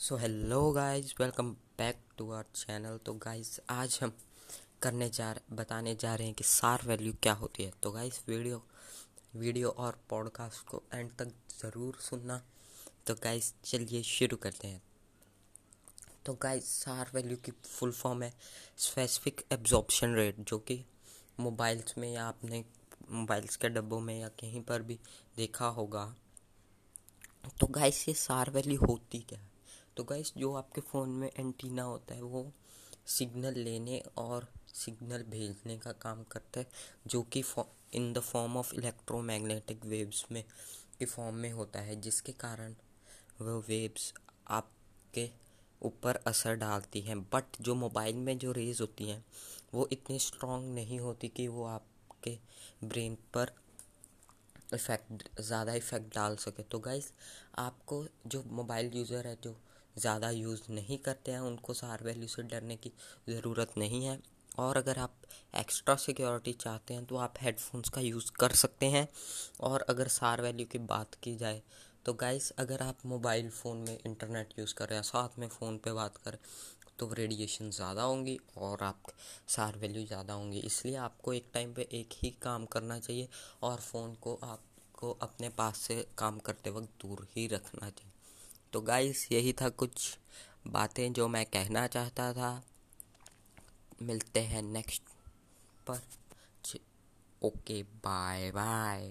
So hello guys welcome back to our channel तो guys आज हम करने जा रहे, बताने जा रहे हैं कि सार वैल्यू क्या होती है। तो गाइस वीडियो वीडियो और पॉडकास्ट को एंड तक ज़रूर सुनना। तो गाइस चलिए शुरू करते हैं। तो गाइस सार वैल्यू की फुल फॉर्म है स्पेसिफिक एब्जॉर्प्शन रेट जो कि मोबाइल्स में या आपने मोबाइल्स के डब्बों में या कहीं पर भी देखा होगा। तो गाइस ये सार वैल्यू होती क्या है? तो गाइस जो आपके फ़ोन में एंटीना होता है, वो सिग्नल लेने और सिग्नल भेजने का काम करता है, जो कि in the form of electromagnetic waves में, की फॉर्म में होता है, जिसके कारण वह वेव्स आपके ऊपर असर डालती हैं। बट जो मोबाइल में जो रेज होती हैं, वो इतनी स्ट्रॉन्ग नहीं होती कि वो आपके ब्रेन पर इफ़ेक्ट ज़्यादा इफ़ेक्ट डाल सके। तो गाइज़ आपको जो मोबाइल यूज़र है, जो ज़्यादा यूज़ नहीं करते हैं, उनको सार वैल्यू से डरने की ज़रूरत नहीं है। और अगर आप एक्स्ट्रा सिक्योरिटी चाहते हैं तो आप हेडफोन्स का यूज़ कर सकते हैं। और अगर सार वैल्यू की बात की जाए तो गाइस, अगर आप मोबाइल फ़ोन में इंटरनेट यूज़ कर रहे हैं, साथ में फ़ोन पे बात करें तो रेडिएशन ज़्यादा होंगी और आप सार वैल्यू ज़्यादा होंगी। इसलिए आपको एक टाइम पे एक ही काम करना चाहिए और फ़ोन को आपको अपने पास से काम करते वक्त दूर ही रखना चाहिए। तो गाइस यही था कुछ बातें जो मैं कहना चाहता था। मिलते हैं नेक्स्ट पर। Okay bye bye